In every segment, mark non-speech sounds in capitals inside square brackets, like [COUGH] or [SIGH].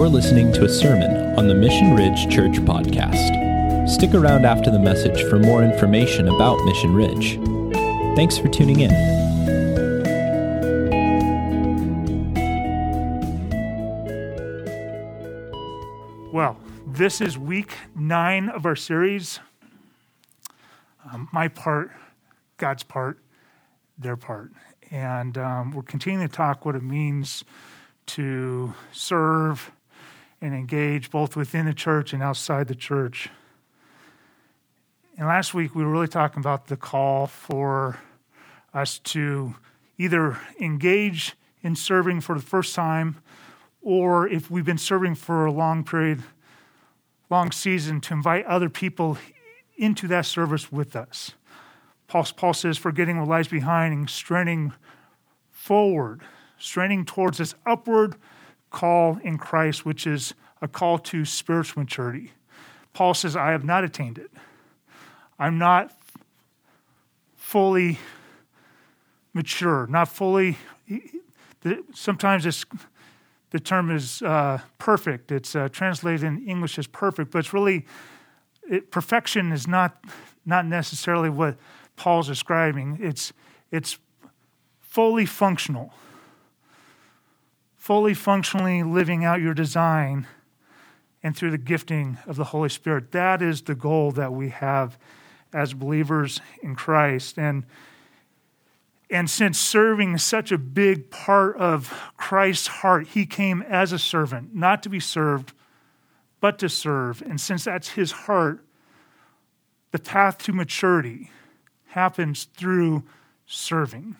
You're listening to a sermon on the Mission Ridge Church podcast. Stick around after the message for more information about Mission Ridge. Thanks for tuning in. Well, this is week nine of our series. Um, my part, God's part, their part. And um, we're continuing to talk what it means to serve and engage both within the church and outside the church. And last week we were really talking about the call for us to either engage in serving for the first time or if we've been serving for a long period, long season, to invite other people into that service with us. Paul, says, forgetting what lies behind and straining forward, straining towards this upward call in Christ, which is a call to spiritual maturity. Paul says, I have not attained it. I'm not fully mature, not fully. Sometimes it's, the term is uh, perfect. It's uh, translated in English as perfect, but it's really it, perfection is not not necessarily what Paul's describing. It's it's fully functional, fully functionally living out your design and through the gifting of the Holy Spirit. That is the goal that we have as believers in Christ. And, and since serving is such a big part of Christ's heart, he came as a servant, not to be served, but to serve. And since that's his heart, the path to maturity happens through serving.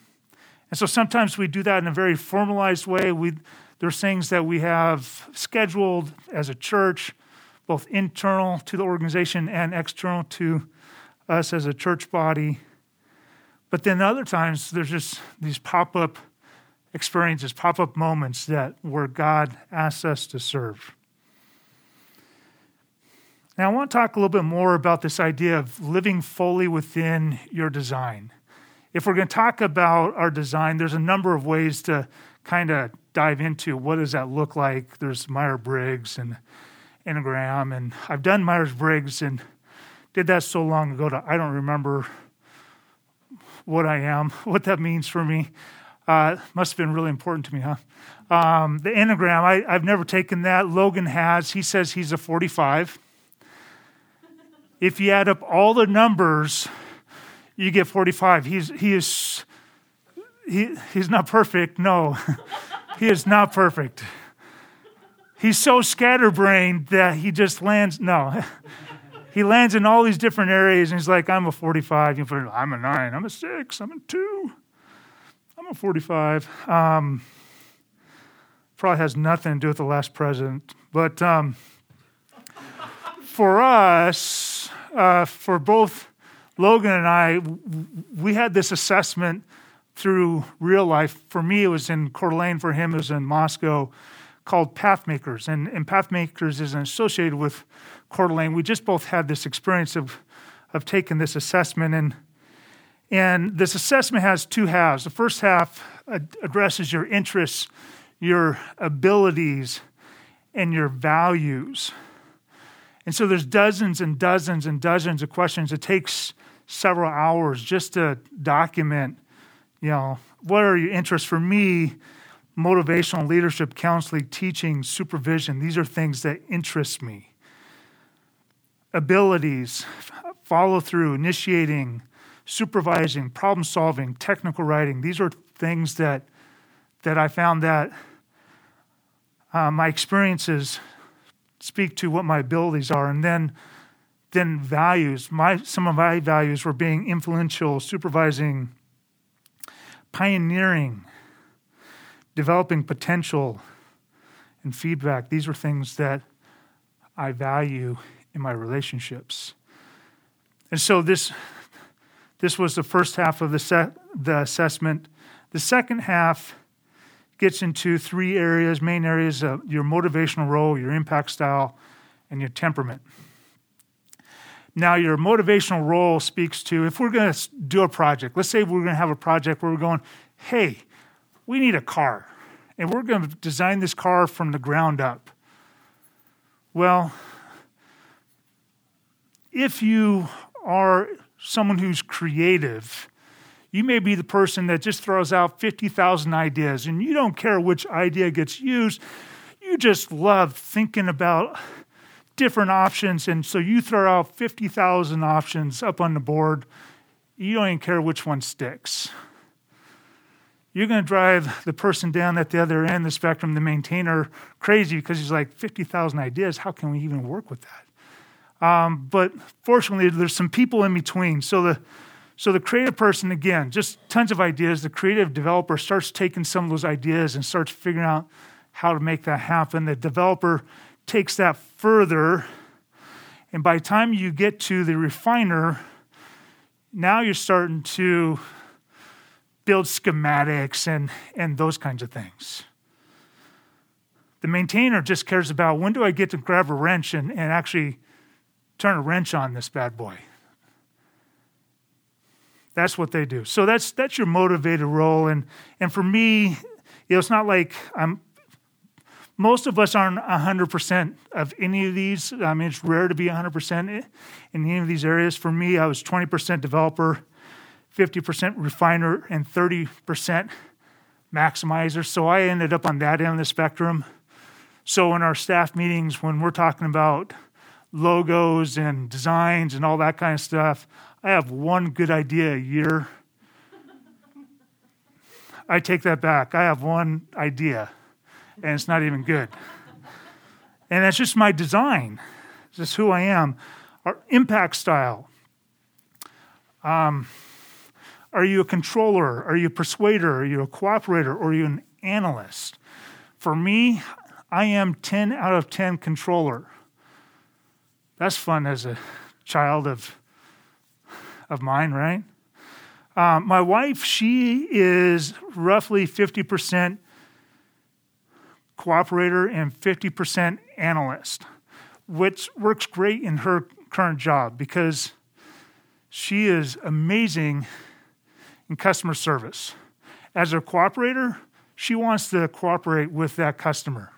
And so sometimes we do that in a very formalized way. We, there's things that we have scheduled as a church, both internal to the organization and external to us as a church body. But then other times there's just these pop up experiences, pop up moments that where God asks us to serve. Now, I want to talk a little bit more about this idea of living fully within your design if we're going to talk about our design, there's a number of ways to kind of dive into what does that look like. There's Myers Briggs and Enneagram, and I've done Myers Briggs and did that so long ago that I don't remember what I am, [LAUGHS] what that means for me. Uh, must have been really important to me, huh? Um, the Enneagram, I, I've never taken that. Logan has. He says he's a 45. If you add up all the numbers you get 45. He's, he is, he, he's not perfect. No, [LAUGHS] he is not perfect. He's so scatterbrained that he just lands, no. [LAUGHS] he lands in all these different areas and he's like, I'm a 45. You put, I'm a 9. I'm a 6. I'm a 2. I'm a 45. Um, probably has nothing to do with the last president. But um, for us, uh, for both Logan and I, we had this assessment through real life. For me, it was in Coeur d'Alene. For him, it was in Moscow, called Pathmakers. And, and Pathmakers is associated with Coeur d'Alene. We just both had this experience of, of taking this assessment. And, and this assessment has two halves. The first half addresses your interests, your abilities, and your values. And so there's dozens and dozens and dozens of questions. It takes several hours just to document, you know, what are your interests? For me, motivational leadership, counseling, teaching, supervision, these are things that interest me. Abilities, follow through, initiating, supervising, problem solving, technical writing, these are things that, that I found that uh, my experiences speak to what my abilities are. And then then values. My, some of my values were being influential, supervising, pioneering, developing potential, and feedback. These are things that I value in my relationships. And so this, this was the first half of the, se- the assessment. The second half gets into three areas, main areas of your motivational role, your impact style, and your temperament. Now, your motivational role speaks to if we're going to do a project, let's say we're going to have a project where we're going, hey, we need a car, and we're going to design this car from the ground up. Well, if you are someone who's creative, you may be the person that just throws out 50,000 ideas and you don't care which idea gets used. You just love thinking about different options. And so you throw out 50,000 options up on the board. You don't even care which one sticks. You're going to drive the person down at the other end of the spectrum, the maintainer, crazy because he's like 50,000 ideas. How can we even work with that? Um, but fortunately, there's some people in between. So the so the creative person, again, just tons of ideas. The creative developer starts taking some of those ideas and starts figuring out how to make that happen. The developer takes that further, and by time you get to the refiner, now you're starting to build schematics and, and those kinds of things. The maintainer just cares about when do I get to grab a wrench and, and actually turn a wrench on this bad boy. That's what they do. So that's that's your motivated role. And and for me, you know, it's not like I'm most of us aren't 100% of any of these. I mean, it's rare to be 100% in any of these areas. For me, I was 20% developer, 50% refiner, and 30% maximizer. So I ended up on that end of the spectrum. So in our staff meetings, when we're talking about logos and designs and all that kind of stuff, I have one good idea a year. I take that back. I have one idea, and it's not even good. And that's just my design. It's just who I am. Our impact style. Um, are you a controller? Are you a persuader? Are you a cooperator? Or are you an analyst? For me, I am 10 out of 10 controller. That's fun as a child of of mine, right? Um, my wife, she is roughly 50% cooperator and 50% analyst, which works great in her current job because she is amazing in customer service. As a cooperator, she wants to cooperate with that customer.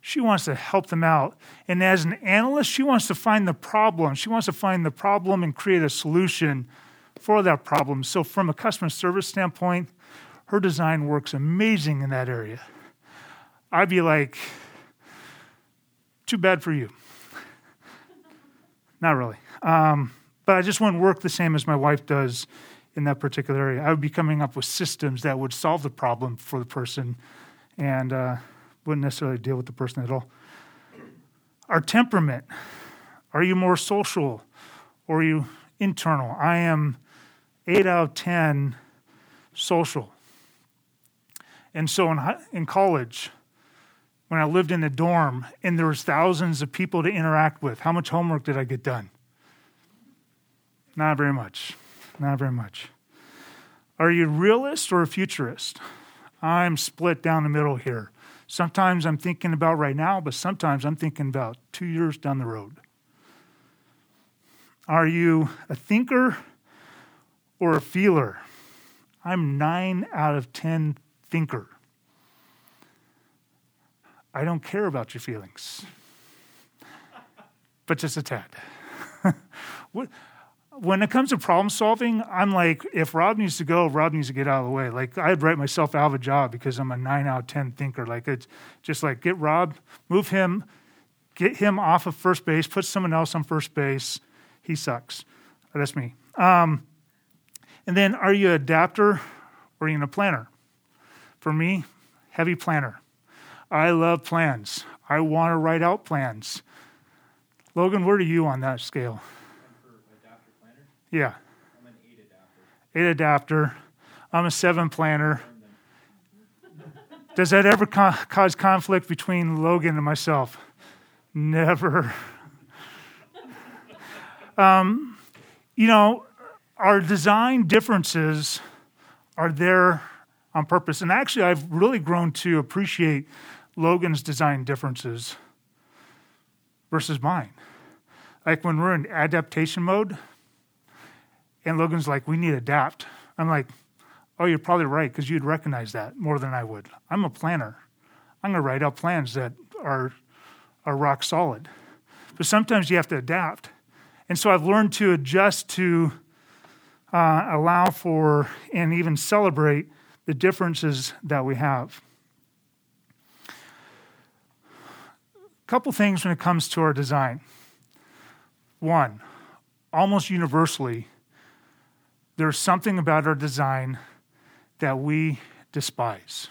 She wants to help them out. And as an analyst, she wants to find the problem. She wants to find the problem and create a solution for that problem. So, from a customer service standpoint, her design works amazing in that area. I'd be like, too bad for you. Not really. Um, but I just wouldn't work the same as my wife does in that particular area. I would be coming up with systems that would solve the problem for the person. And, uh, wouldn't necessarily deal with the person at all. Our temperament. Are you more social or are you internal? I am 8 out of 10 social. And so in, in college, when I lived in the dorm and there was thousands of people to interact with, how much homework did I get done? Not very much. Not very much. Are you a realist or a futurist? I'm split down the middle here. Sometimes I'm thinking about right now, but sometimes I'm thinking about two years down the road. Are you a thinker or a feeler? I'm nine out of 10 thinker. I don't care about your feelings, but just a tad. [LAUGHS] when it comes to problem solving, I'm like, if Rob needs to go, Rob needs to get out of the way. Like I'd write myself out of a job because I'm a nine out of ten thinker. Like it's just like get Rob, move him, get him off of first base, put someone else on first base. He sucks. That's me. Um, and then, are you an adapter or are you a planner? For me, heavy planner. I love plans. I want to write out plans. Logan, where are you on that scale? Yeah. I'm an eight adapter. Eight adapter. I'm a seven planner. Does that ever co- cause conflict between Logan and myself? Never. [LAUGHS] um, you know, our design differences are there on purpose. And actually, I've really grown to appreciate Logan's design differences versus mine. Like when we're in adaptation mode, and Logan's like, we need to adapt. I'm like, oh, you're probably right because you'd recognize that more than I would. I'm a planner. I'm going to write out plans that are are rock solid. But sometimes you have to adapt. And so I've learned to adjust to uh, allow for and even celebrate the differences that we have. Couple things when it comes to our design. One, almost universally, there's something about our design that we despise.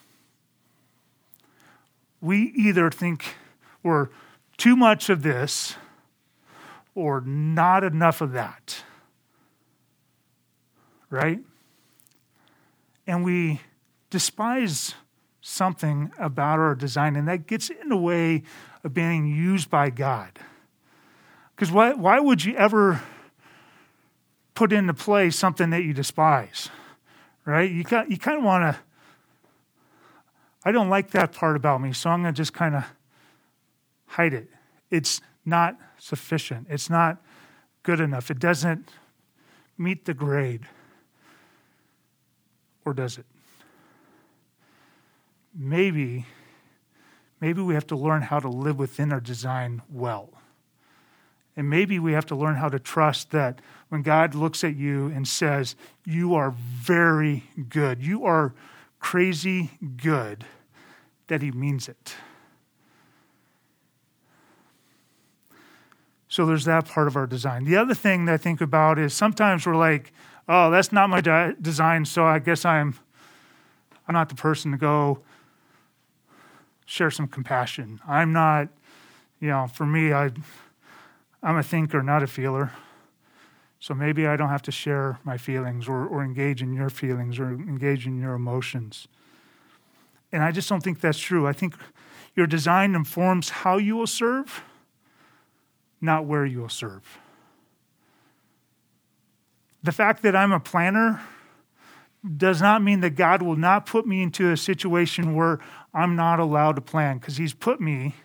We either think we're too much of this or not enough of that. Right? And we despise something about our design, and that gets in the way of being used by God. Because why, why would you ever put into play something that you despise? Right? You, you kind of want to, I don't like that part about me, so I'm going to just kind of hide it. It's not sufficient, it's not good enough, it doesn't meet the grade. Or does it? Maybe, maybe we have to learn how to live within our design well. And maybe we have to learn how to trust that when God looks at you and says, You are very good, you are crazy good, that He means it. So there's that part of our design. The other thing that I think about is sometimes we're like, oh, that's not my de- design, so I guess I'm I'm not the person to go share some compassion. I'm not, you know, for me, I I'm a thinker, not a feeler. So maybe I don't have to share my feelings or, or engage in your feelings or engage in your emotions. And I just don't think that's true. I think your design informs how you will serve not where you will serve. The fact that I'm a planner does not mean that God will not put me into a situation where I'm not allowed to plan, because He's put me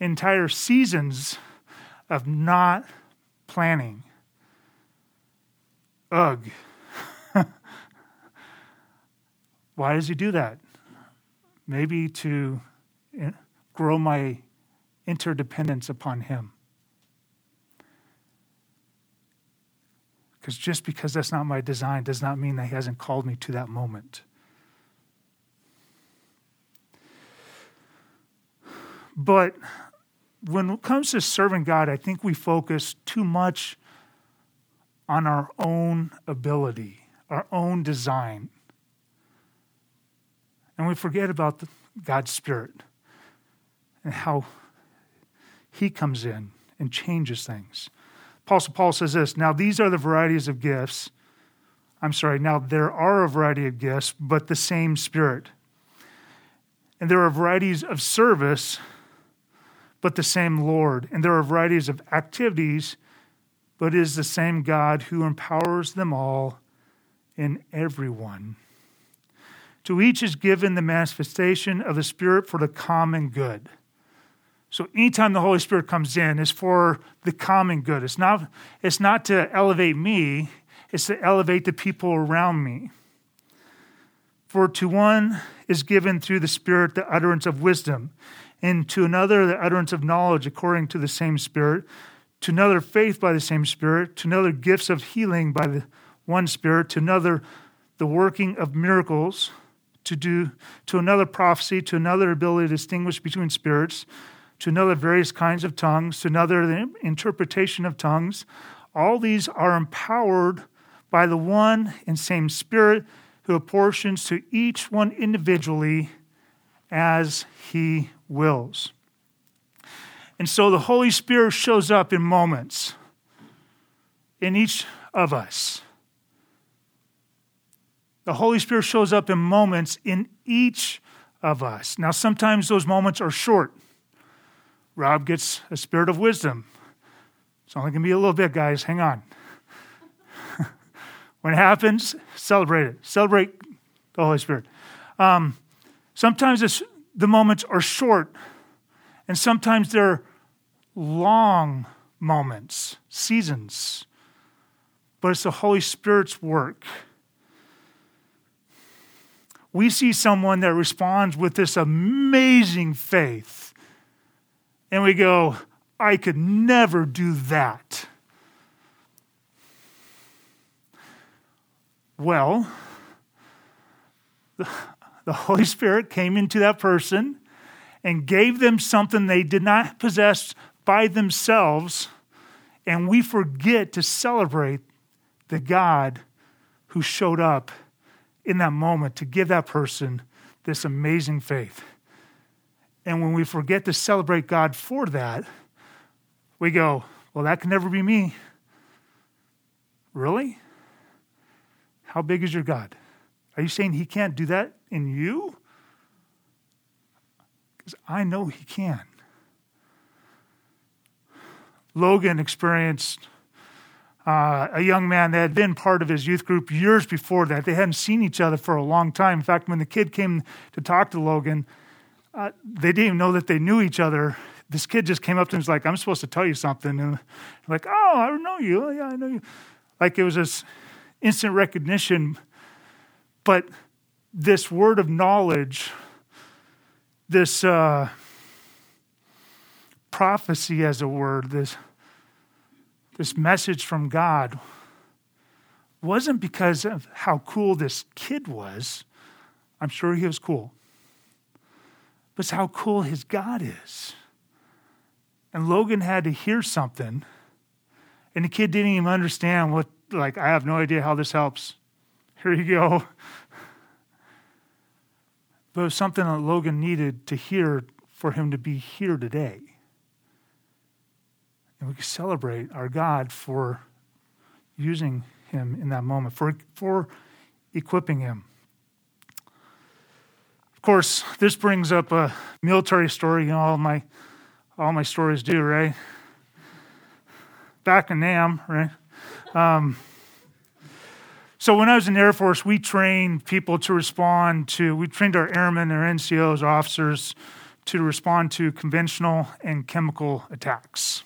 entire seasons of not planning. Ugh. [LAUGHS] Why does He do that? Maybe to eh, grow my interdependence upon Him. Because just because that's not my design does not mean that He hasn't called me to that moment. But when it comes to serving God, I think we focus too much on our own ability, our own design. And we forget about the, God's Spirit and how he comes in and changes things. Apostle Paul says this Now, these are the varieties of gifts. I'm sorry, now there are a variety of gifts, but the same Spirit. And there are varieties of service, but the same Lord. And there are varieties of activities, but it is the same God who empowers them all in everyone. To each is given the manifestation of the Spirit for the common good. So anytime the Holy Spirit comes in, it's for the common good. It's not, it's not to elevate me, it's to elevate the people around me. For to one is given through the Spirit the utterance of wisdom, and to another the utterance of knowledge according to the same Spirit, to another faith by the same Spirit, to another gifts of healing by the one Spirit, to another the working of miracles, to do to another prophecy, to another ability to distinguish between spirits to another various kinds of tongues, to another the interpretation of tongues. All these are empowered by the one and same Spirit who apportions to each one individually as he wills. And so the Holy Spirit shows up in moments in each of us. The Holy Spirit shows up in moments in each of us. Now, sometimes those moments are short. Rob gets a spirit of wisdom. It's only going to be a little bit, guys. Hang on. [LAUGHS] when it happens, celebrate it. Celebrate the Holy Spirit. Um, sometimes the moments are short, and sometimes they're long moments, seasons. But it's the Holy Spirit's work. We see someone that responds with this amazing faith and we go, I could never do that. Well, the, Holy Spirit came into that person and gave them something they did not possess by themselves, and we forget to celebrate the God who showed up in that moment to give that person this amazing faith. And when we forget to celebrate God for that, we go, Well, that can never be me. Really? How big is your God? Are you saying he can't do that in you? Because I know he can. Logan experienced uh, a young man that had been part of his youth group years before that. They hadn't seen each other for a long time. In fact, when the kid came to talk to Logan, uh, they didn't even know that they knew each other. This kid just came up to him and was like, I'm supposed to tell you something. And like, oh, I know you. Yeah, I know you. Like it was this instant recognition. But this word of knowledge, this uh, prophecy as a word, this this message from God wasn't because of how cool this kid was. I'm sure he was cool. But it's how cool his God is. And Logan had to hear something, and the kid didn't even understand what, like, I have no idea how this helps. Here you go. But it was something that Logan needed to hear for him to be here today. And we can celebrate our God for using him in that moment, for, for equipping him. Of course, this brings up a military story. You know, all my all my stories do, right? Back in NAM, right? Um, so when I was in the Air Force, we trained people to respond to. We trained our airmen, our NCOs, officers, to respond to conventional and chemical attacks.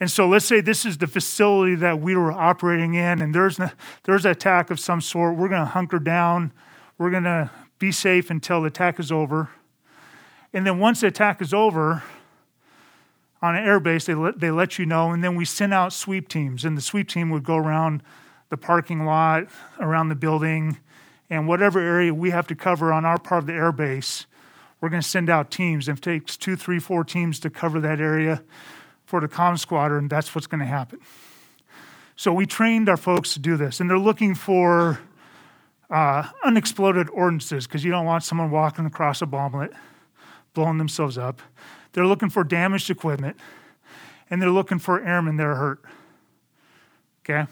And so let's say this is the facility that we were operating in, and there's, there's an attack of some sort. We're going to hunker down. We're going to be safe until the attack is over. And then once the attack is over, on an airbase, they let, they let you know, and then we send out sweep teams, and the sweep team would go around the parking lot, around the building, and whatever area we have to cover on our part of the airbase, we're going to send out teams. If it takes two, three, four teams to cover that area, for the comm squadron, that's what's going to happen. So we trained our folks to do this, and they're looking for uh, unexploded ordnances because you don't want someone walking across a bomblet, blowing themselves up. They're looking for damaged equipment, and they're looking for airmen that are hurt. Okay?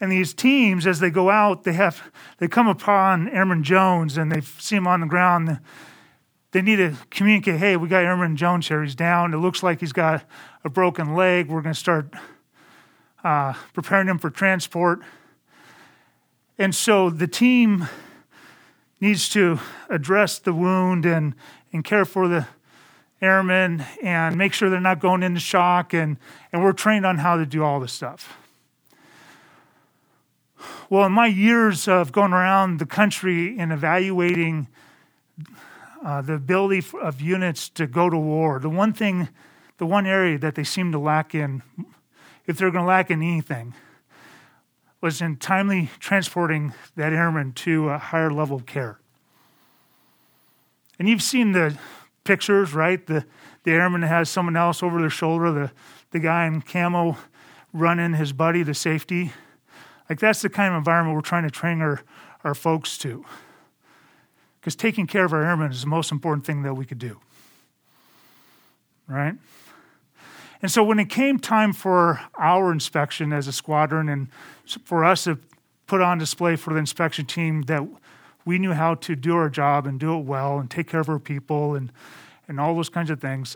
And these teams, as they go out, they have they come upon Airman Jones and they see him on the ground they need to communicate hey, we got Airman Jones here. He's down. It looks like he's got a broken leg. We're going to start uh, preparing him for transport. And so the team needs to address the wound and, and care for the airmen and make sure they're not going into shock. And, and we're trained on how to do all this stuff. Well, in my years of going around the country and evaluating uh, the ability of units to go to war. The one thing, the one area that they seem to lack in, if they're going to lack in anything, was in timely transporting that airman to a higher level of care. And you've seen the pictures, right? The, the airman has someone else over their shoulder, the, the guy in camo running his buddy to safety. Like that's the kind of environment we're trying to train our, our folks to because taking care of our airmen is the most important thing that we could do. Right? And so when it came time for our inspection as a squadron and for us to put on display for the inspection team that we knew how to do our job and do it well and take care of our people and, and all those kinds of things,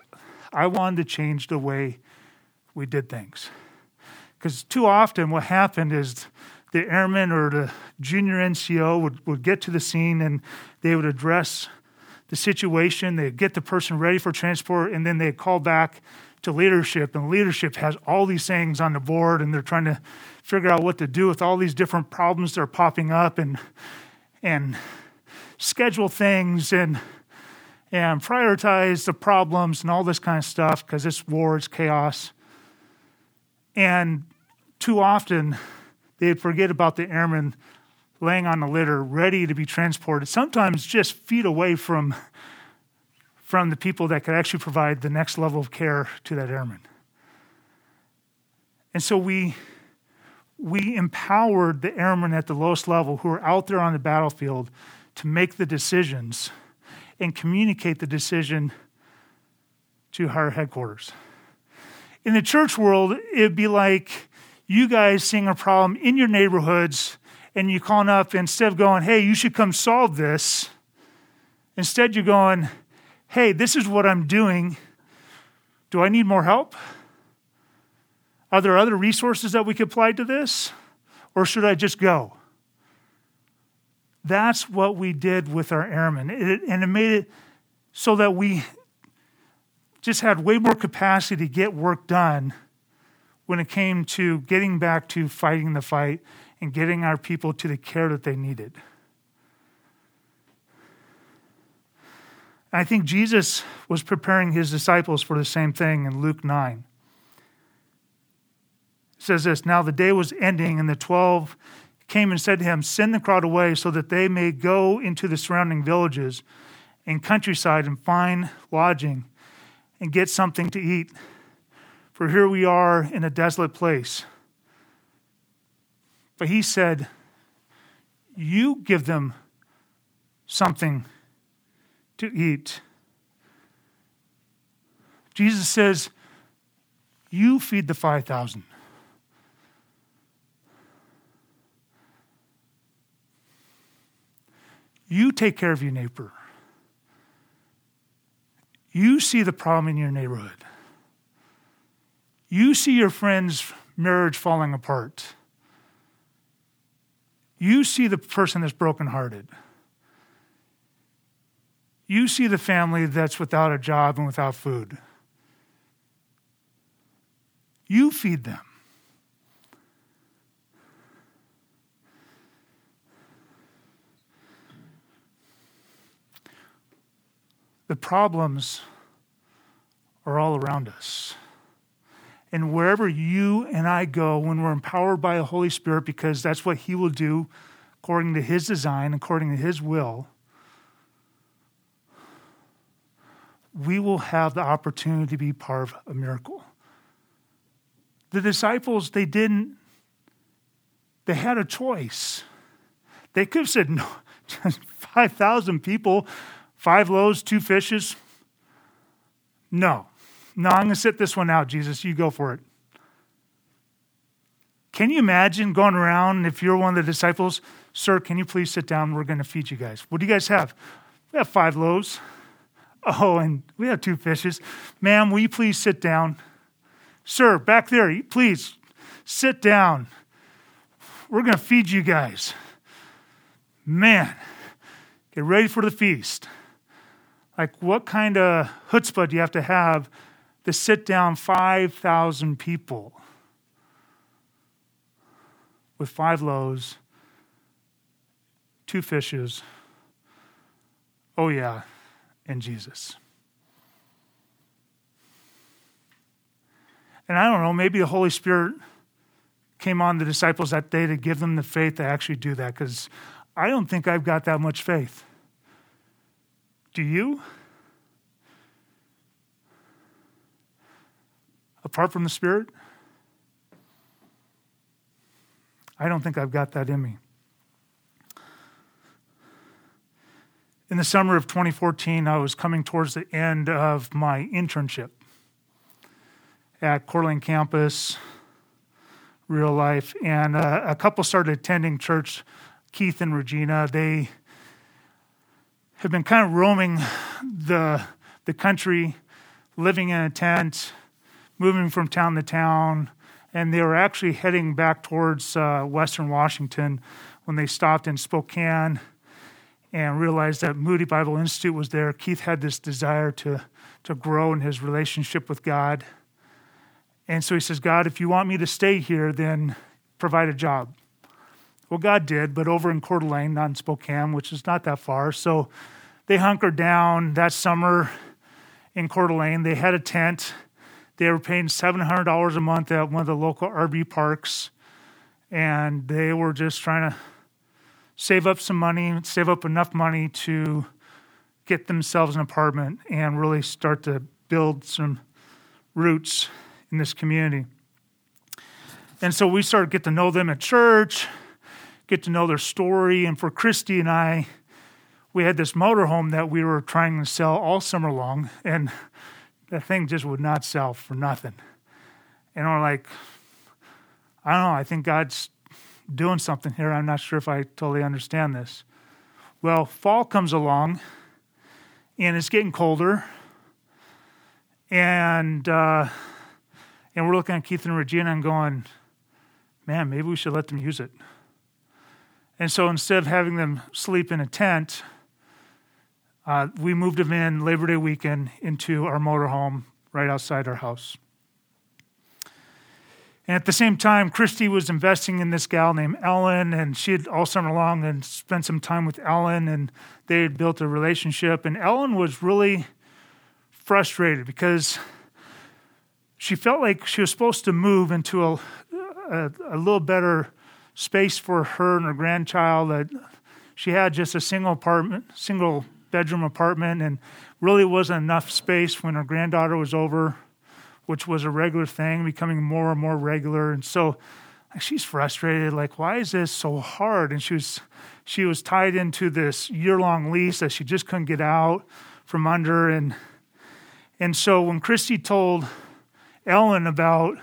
I wanted to change the way we did things. Because too often what happened is the airman or the junior NCO would, would get to the scene and they would address the situation, they'd get the person ready for transport, and then they'd call back to leadership. And leadership has all these things on the board and they're trying to figure out what to do with all these different problems that are popping up and and schedule things and and prioritize the problems and all this kind of stuff because it's war, it's chaos. And too often, they'd forget about the airmen laying on the litter, ready to be transported, sometimes just feet away from, from the people that could actually provide the next level of care to that airman. And so we, we empowered the airmen at the lowest level who are out there on the battlefield to make the decisions and communicate the decision to higher headquarters. In the church world, it'd be like you guys seeing a problem in your neighborhoods and you calling up instead of going, hey, you should come solve this, instead you're going, hey, this is what I'm doing. Do I need more help? Are there other resources that we could apply to this? Or should I just go? That's what we did with our airmen. It, and it made it so that we just had way more capacity to get work done when it came to getting back to fighting the fight and getting our people to the care that they needed. I think Jesus was preparing his disciples for the same thing in Luke 9. It says this Now the day was ending, and the twelve came and said to him, Send the crowd away so that they may go into the surrounding villages and countryside and find lodging and get something to eat. For here we are in a desolate place. But he said, You give them something to eat. Jesus says, You feed the 5,000. You take care of your neighbor. You see the problem in your neighborhood. You see your friend's marriage falling apart. You see the person that's brokenhearted. You see the family that's without a job and without food. You feed them. The problems are all around us. And wherever you and I go, when we're empowered by the Holy Spirit, because that's what He will do according to His design, according to His will, we will have the opportunity to be part of a miracle. The disciples, they didn't, they had a choice. They could have said, no, 5,000 people Five loaves, two fishes? No. No, I'm going to sit this one out, Jesus. You go for it. Can you imagine going around if you're one of the disciples? Sir, can you please sit down? We're going to feed you guys. What do you guys have? We have five loaves. Oh, and we have two fishes. Ma'am, will you please sit down? Sir, back there, please sit down. We're going to feed you guys. Man, get ready for the feast. Like, what kind of chutzpah do you have to have to sit down 5,000 people with five loaves, two fishes? Oh, yeah, and Jesus. And I don't know, maybe the Holy Spirit came on the disciples that day to give them the faith to actually do that because I don't think I've got that much faith. Do you? Apart from the Spirit? I don't think I've got that in me. In the summer of 2014, I was coming towards the end of my internship at d'Alene campus, real life, and uh, a couple started attending church, Keith and Regina. They have been kind of roaming the, the country, living in a tent, moving from town to town. And they were actually heading back towards uh, Western Washington when they stopped in Spokane and realized that Moody Bible Institute was there. Keith had this desire to, to grow in his relationship with God. And so he says, God, if you want me to stay here, then provide a job. Well, God did, but over in Coeur d'Alene, not in Spokane, which is not that far. So they hunkered down that summer in Coeur d'Alene. They had a tent. They were paying $700 a month at one of the local RV parks. And they were just trying to save up some money, save up enough money to get themselves an apartment and really start to build some roots in this community. And so we started to get to know them at church, get to know their story. And for Christy and I, we had this motorhome that we were trying to sell all summer long, and that thing just would not sell for nothing. And we're like, I don't know, I think God's doing something here. I'm not sure if I totally understand this. Well, fall comes along, and it's getting colder, and uh, and we're looking at Keith and Regina and going, man, maybe we should let them use it. And so instead of having them sleep in a tent, uh, we moved him in Labor Day weekend into our motorhome right outside our house. And at the same time, Christy was investing in this gal named Ellen, and she had all summer long and spent some time with Ellen, and they had built a relationship. And Ellen was really frustrated because she felt like she was supposed to move into a, a, a little better space for her and her grandchild. That she had just a single apartment, single bedroom apartment, and really wasn't enough space when her granddaughter was over, which was a regular thing, becoming more and more regular. And so she's frustrated, like, why is this so hard? And she was she was tied into this year long lease that she just couldn't get out from under. And and so when Christy told Ellen about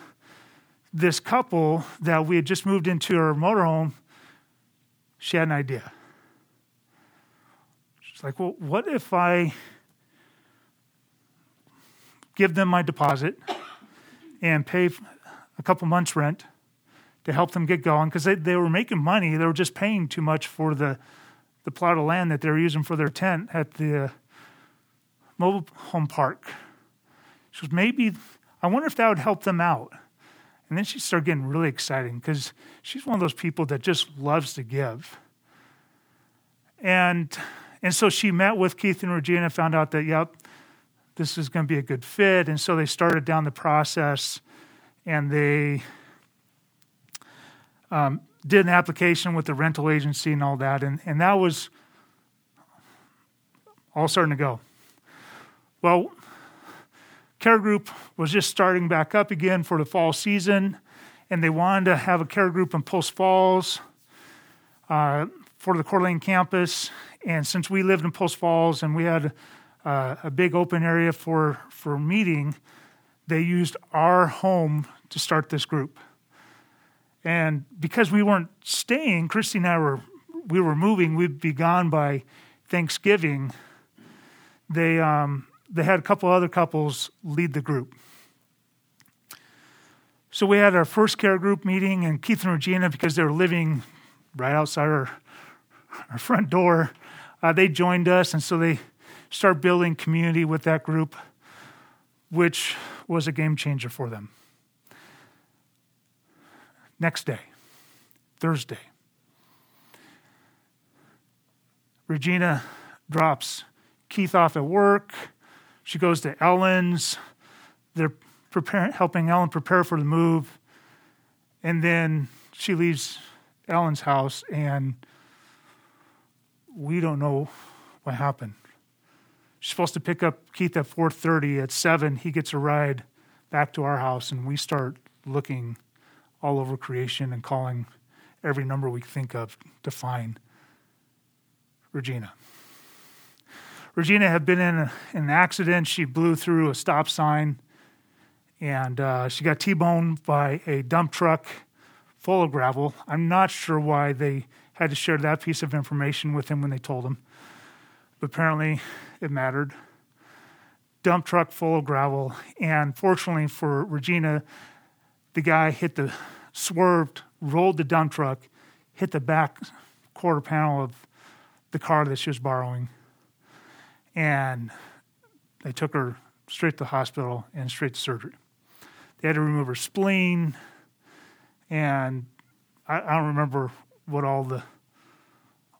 this couple that we had just moved into her motorhome, she had an idea. She's like, well, what if I give them my deposit and pay a couple months' rent to help them get going? Because they, they were making money. They were just paying too much for the, the plot of land that they were using for their tent at the mobile home park. She goes, maybe, I wonder if that would help them out. And then she started getting really exciting because she's one of those people that just loves to give. And and so she met with Keith and Regina, found out that, yep, this is going to be a good fit. And so they started down the process and they um, did an application with the rental agency and all that. And, and that was all starting to go. Well, Care Group was just starting back up again for the fall season, and they wanted to have a care group in Post Falls uh, for the Coeur d'Alene campus. And since we lived in Post Falls and we had uh, a big open area for, for meeting, they used our home to start this group. And because we weren't staying, Christy and I were we were moving. We'd be gone by Thanksgiving. They um, they had a couple other couples lead the group. So we had our first care group meeting, and Keith and Regina, because they were living right outside our, our front door, uh, they joined us, and so they start building community with that group, which was a game changer for them. Next day, Thursday, Regina drops Keith off at work she goes to Ellen's. They're preparing, helping Ellen prepare for the move. And then she leaves Ellen's house, and we don't know what happened. She's supposed to pick up Keith at 4:30. At seven, he gets a ride back to our house, and we start looking all over creation and calling every number we think of to find Regina. Regina had been in, a, in an accident. She blew through a stop sign and uh, she got T boned by a dump truck full of gravel. I'm not sure why they had to share that piece of information with him when they told him, but apparently it mattered. Dump truck full of gravel. And fortunately for Regina, the guy hit the, swerved, rolled the dump truck, hit the back quarter panel of the car that she was borrowing and they took her straight to the hospital and straight to surgery. They had to remove her spleen, and I, I don't remember what all the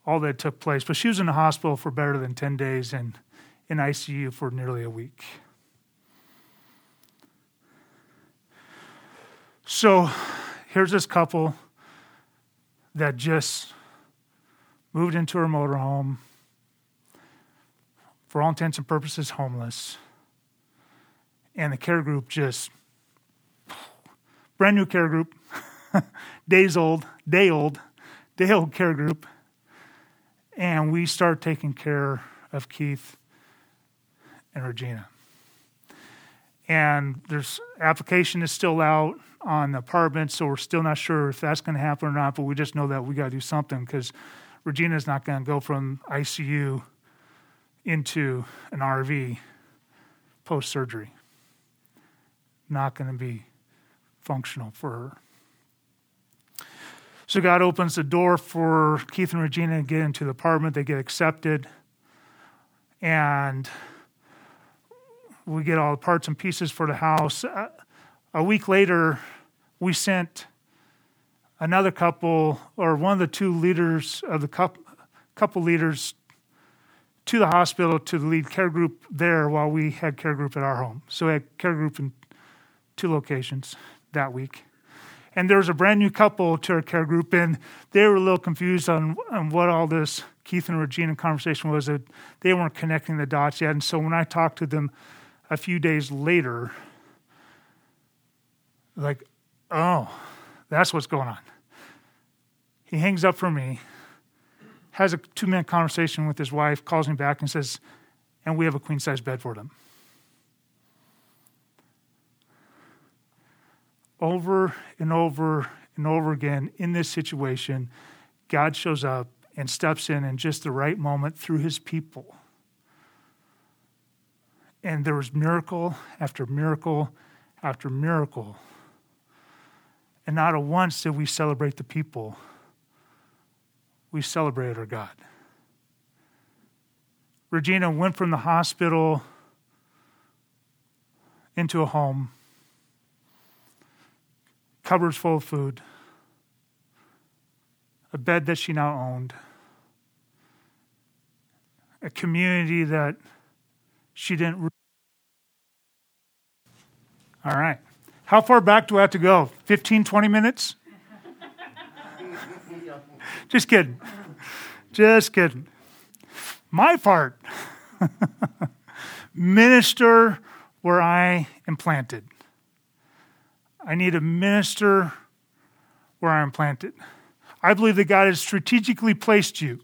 all that took place. But she was in the hospital for better than 10 days and in ICU for nearly a week. So here's this couple that just moved into her motorhome, for all intents and purposes, homeless. And the care group just, brand new care group, [LAUGHS] days old, day old, day old care group. And we start taking care of Keith and Regina. And there's application is still out on the apartment, so we're still not sure if that's going to happen or not. But we just know that we got to do something because Regina's not going to go from ICU into an RV post surgery. Not going to be functional for her. So God opens the door for Keith and Regina to get into the apartment. They get accepted. And we get all the parts and pieces for the house. Uh, a week later, we sent another couple, or one of the two leaders of the couple, couple leaders, to the hospital to the lead care group there while we had care group at our home. So we had care group in two locations that week. And there was a brand new couple to our care group, and they were a little confused on, on what all this Keith and Regina conversation was. That they weren't connecting the dots yet. And so when I talked to them a few days later, like, oh, that's what's going on. He hangs up for me, has a two minute conversation with his wife, calls me back and says, and we have a queen size bed for them. Over and over and over again in this situation, God shows up and steps in in just the right moment through his people. And there was miracle after miracle after miracle and not a once did we celebrate the people. We celebrated our God. Regina went from the hospital into a home, cupboards full of food, a bed that she now owned, a community that she didn't. All right. How far back do I have to go? 15, 20 minutes? [LAUGHS] Just kidding. Just kidding. My part [LAUGHS] minister where I am planted. I need a minister where I am planted. I believe that God has strategically placed you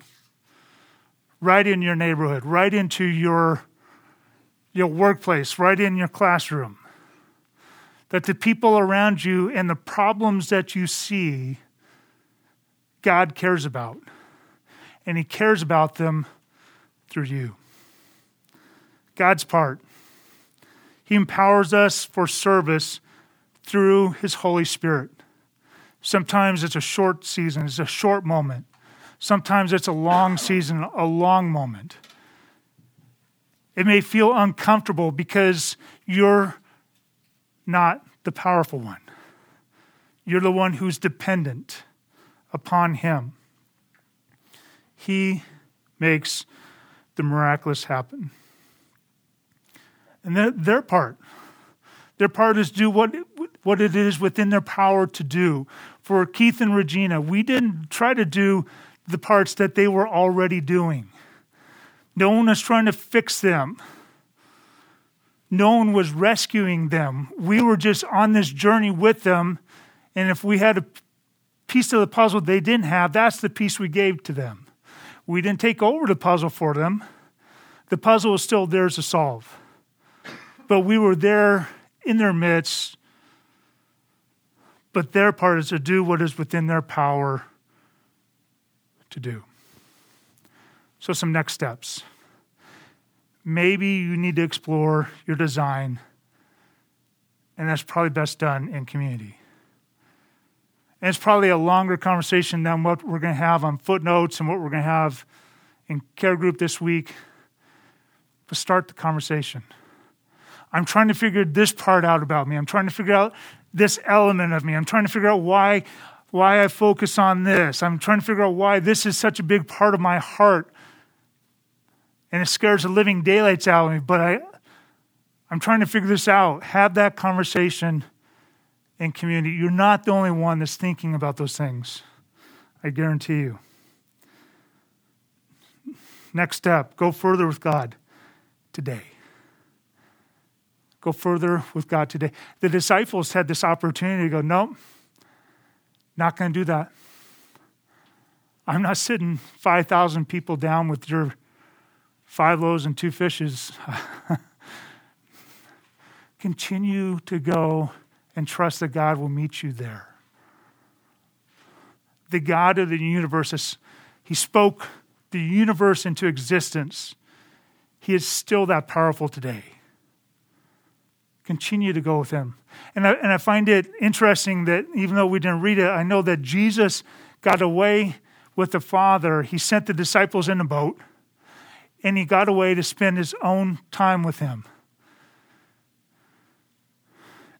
right in your neighborhood, right into your, your workplace, right in your classroom that the people around you and the problems that you see, God cares about. And He cares about them through you. God's part. He empowers us for service through His Holy Spirit. Sometimes it's a short season, it's a short moment. Sometimes it's a long season, a long moment. It may feel uncomfortable because you're not the powerful one. You're the one who's dependent upon Him. He makes the miraculous happen. And their, part, their part is do what, what it is within their power to do. For Keith and Regina, we didn't try to do the parts that they were already doing. No one was trying to fix them no one was rescuing them. We were just on this journey with them. And if we had a piece of the puzzle they didn't have, that's the piece we gave to them. We didn't take over the puzzle for them. The puzzle was still theirs to solve. But we were there in their midst. But their part is to do what is within their power to do. So, some next steps maybe you need to explore your design, and that's probably best done in community. And it's probably a longer conversation than what we're going to have on footnotes and what we're going to have in care group this week. But start the conversation. I'm trying to figure this part out about me. I'm trying to figure out this element of me. I'm trying to figure out why why I focus on this. I'm trying to figure out why this is such a big part of my heart. And it scares the living daylights out of me, but I, I'm trying to figure this out. Have that conversation in community. You're not the only one that's thinking about those things. I guarantee you. Next step go further with God today. Go further with God today. The disciples had this opportunity to go, nope, not going to do that. I'm not sitting 5,000 people down with your five loaves and two fishes. [LAUGHS] Continue to go and trust that God will meet you there. The God of the universe, is, He spoke the universe into existence. He is still that powerful today. Continue to go with Him. And I, and I find it interesting that even though we didn't read it, I know that Jesus got away with the Father. He sent the disciples in a boat, and he got away to spend his own time with Him.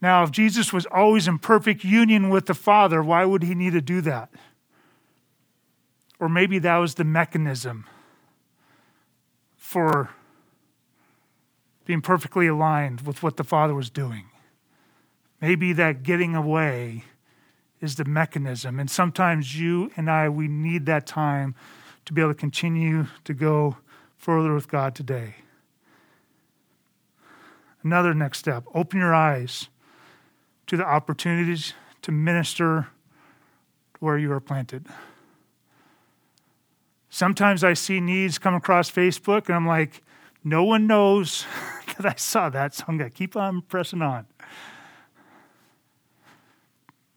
Now, if Jesus was always in perfect union with the Father, why would he need to do that? Or maybe that was the mechanism for being perfectly aligned with what the Father was doing. Maybe that getting away is the mechanism. And sometimes you and I, we need that time to be able to continue to go further with God today. Another next step open your eyes to the opportunities to minister where you are planted. Sometimes I see needs come across Facebook and I'm like, no one knows [LAUGHS] that I saw that, so I'm going to keep on pressing on.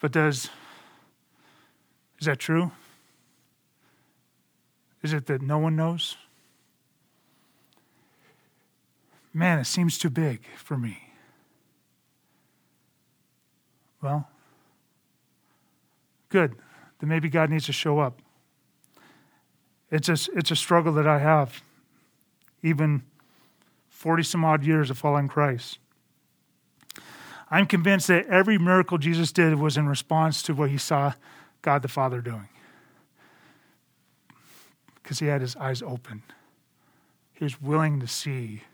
But does, is that true? Is it that no one knows? Man, it seems too big for me. Well, good. Then maybe God needs to show up. It's a, it's a struggle that I have, even 40 some odd years of following Christ. I'm convinced that every miracle Jesus did was in response to what he saw God the Father doing. Because he had his eyes open. He was willing to see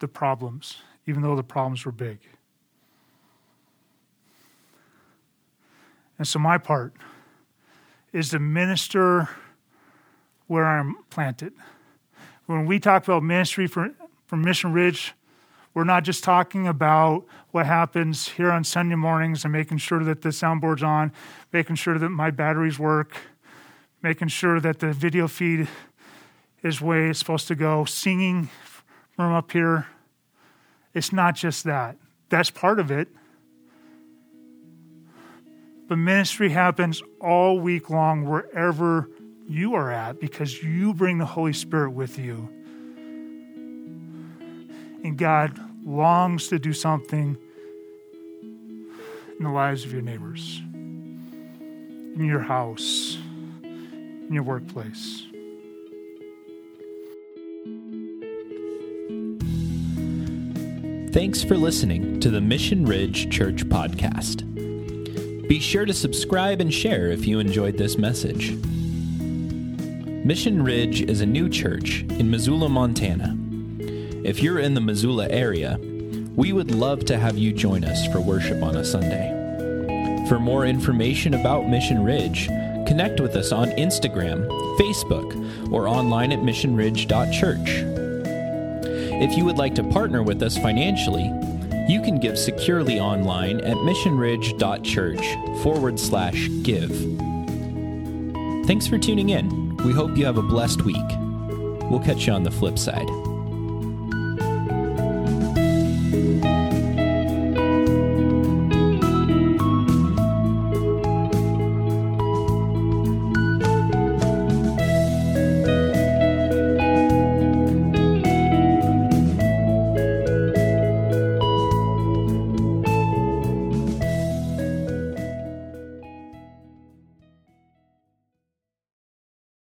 the problems, even though the problems were big. And so my part is to minister where I'm planted. When we talk about ministry for, for Mission Ridge, we're not just talking about what happens here on Sunday mornings and making sure that the soundboard's on, making sure that my batteries work, making sure that the video feed is where it's supposed to go, singing from up here. It's not just that. That's part of it. But ministry happens all week long wherever you are at because you bring the Holy Spirit with you. And God longs to do something in the lives of your neighbors, in your house, in your workplace. Thanks for listening to the Mission Ridge Church Podcast. Be sure to subscribe and share if you enjoyed this message. Mission Ridge is a new church in Missoula, Montana. If you're in the Missoula area, we would love to have you join us for worship on a Sunday. For more information about Mission Ridge, connect with us on Instagram, Facebook, or online at missionridge.church. If you would like to partner with us financially, you can give securely online at missionridge.church forward slash give. Thanks for tuning in. We hope you have a blessed week. We'll catch you on the flip side.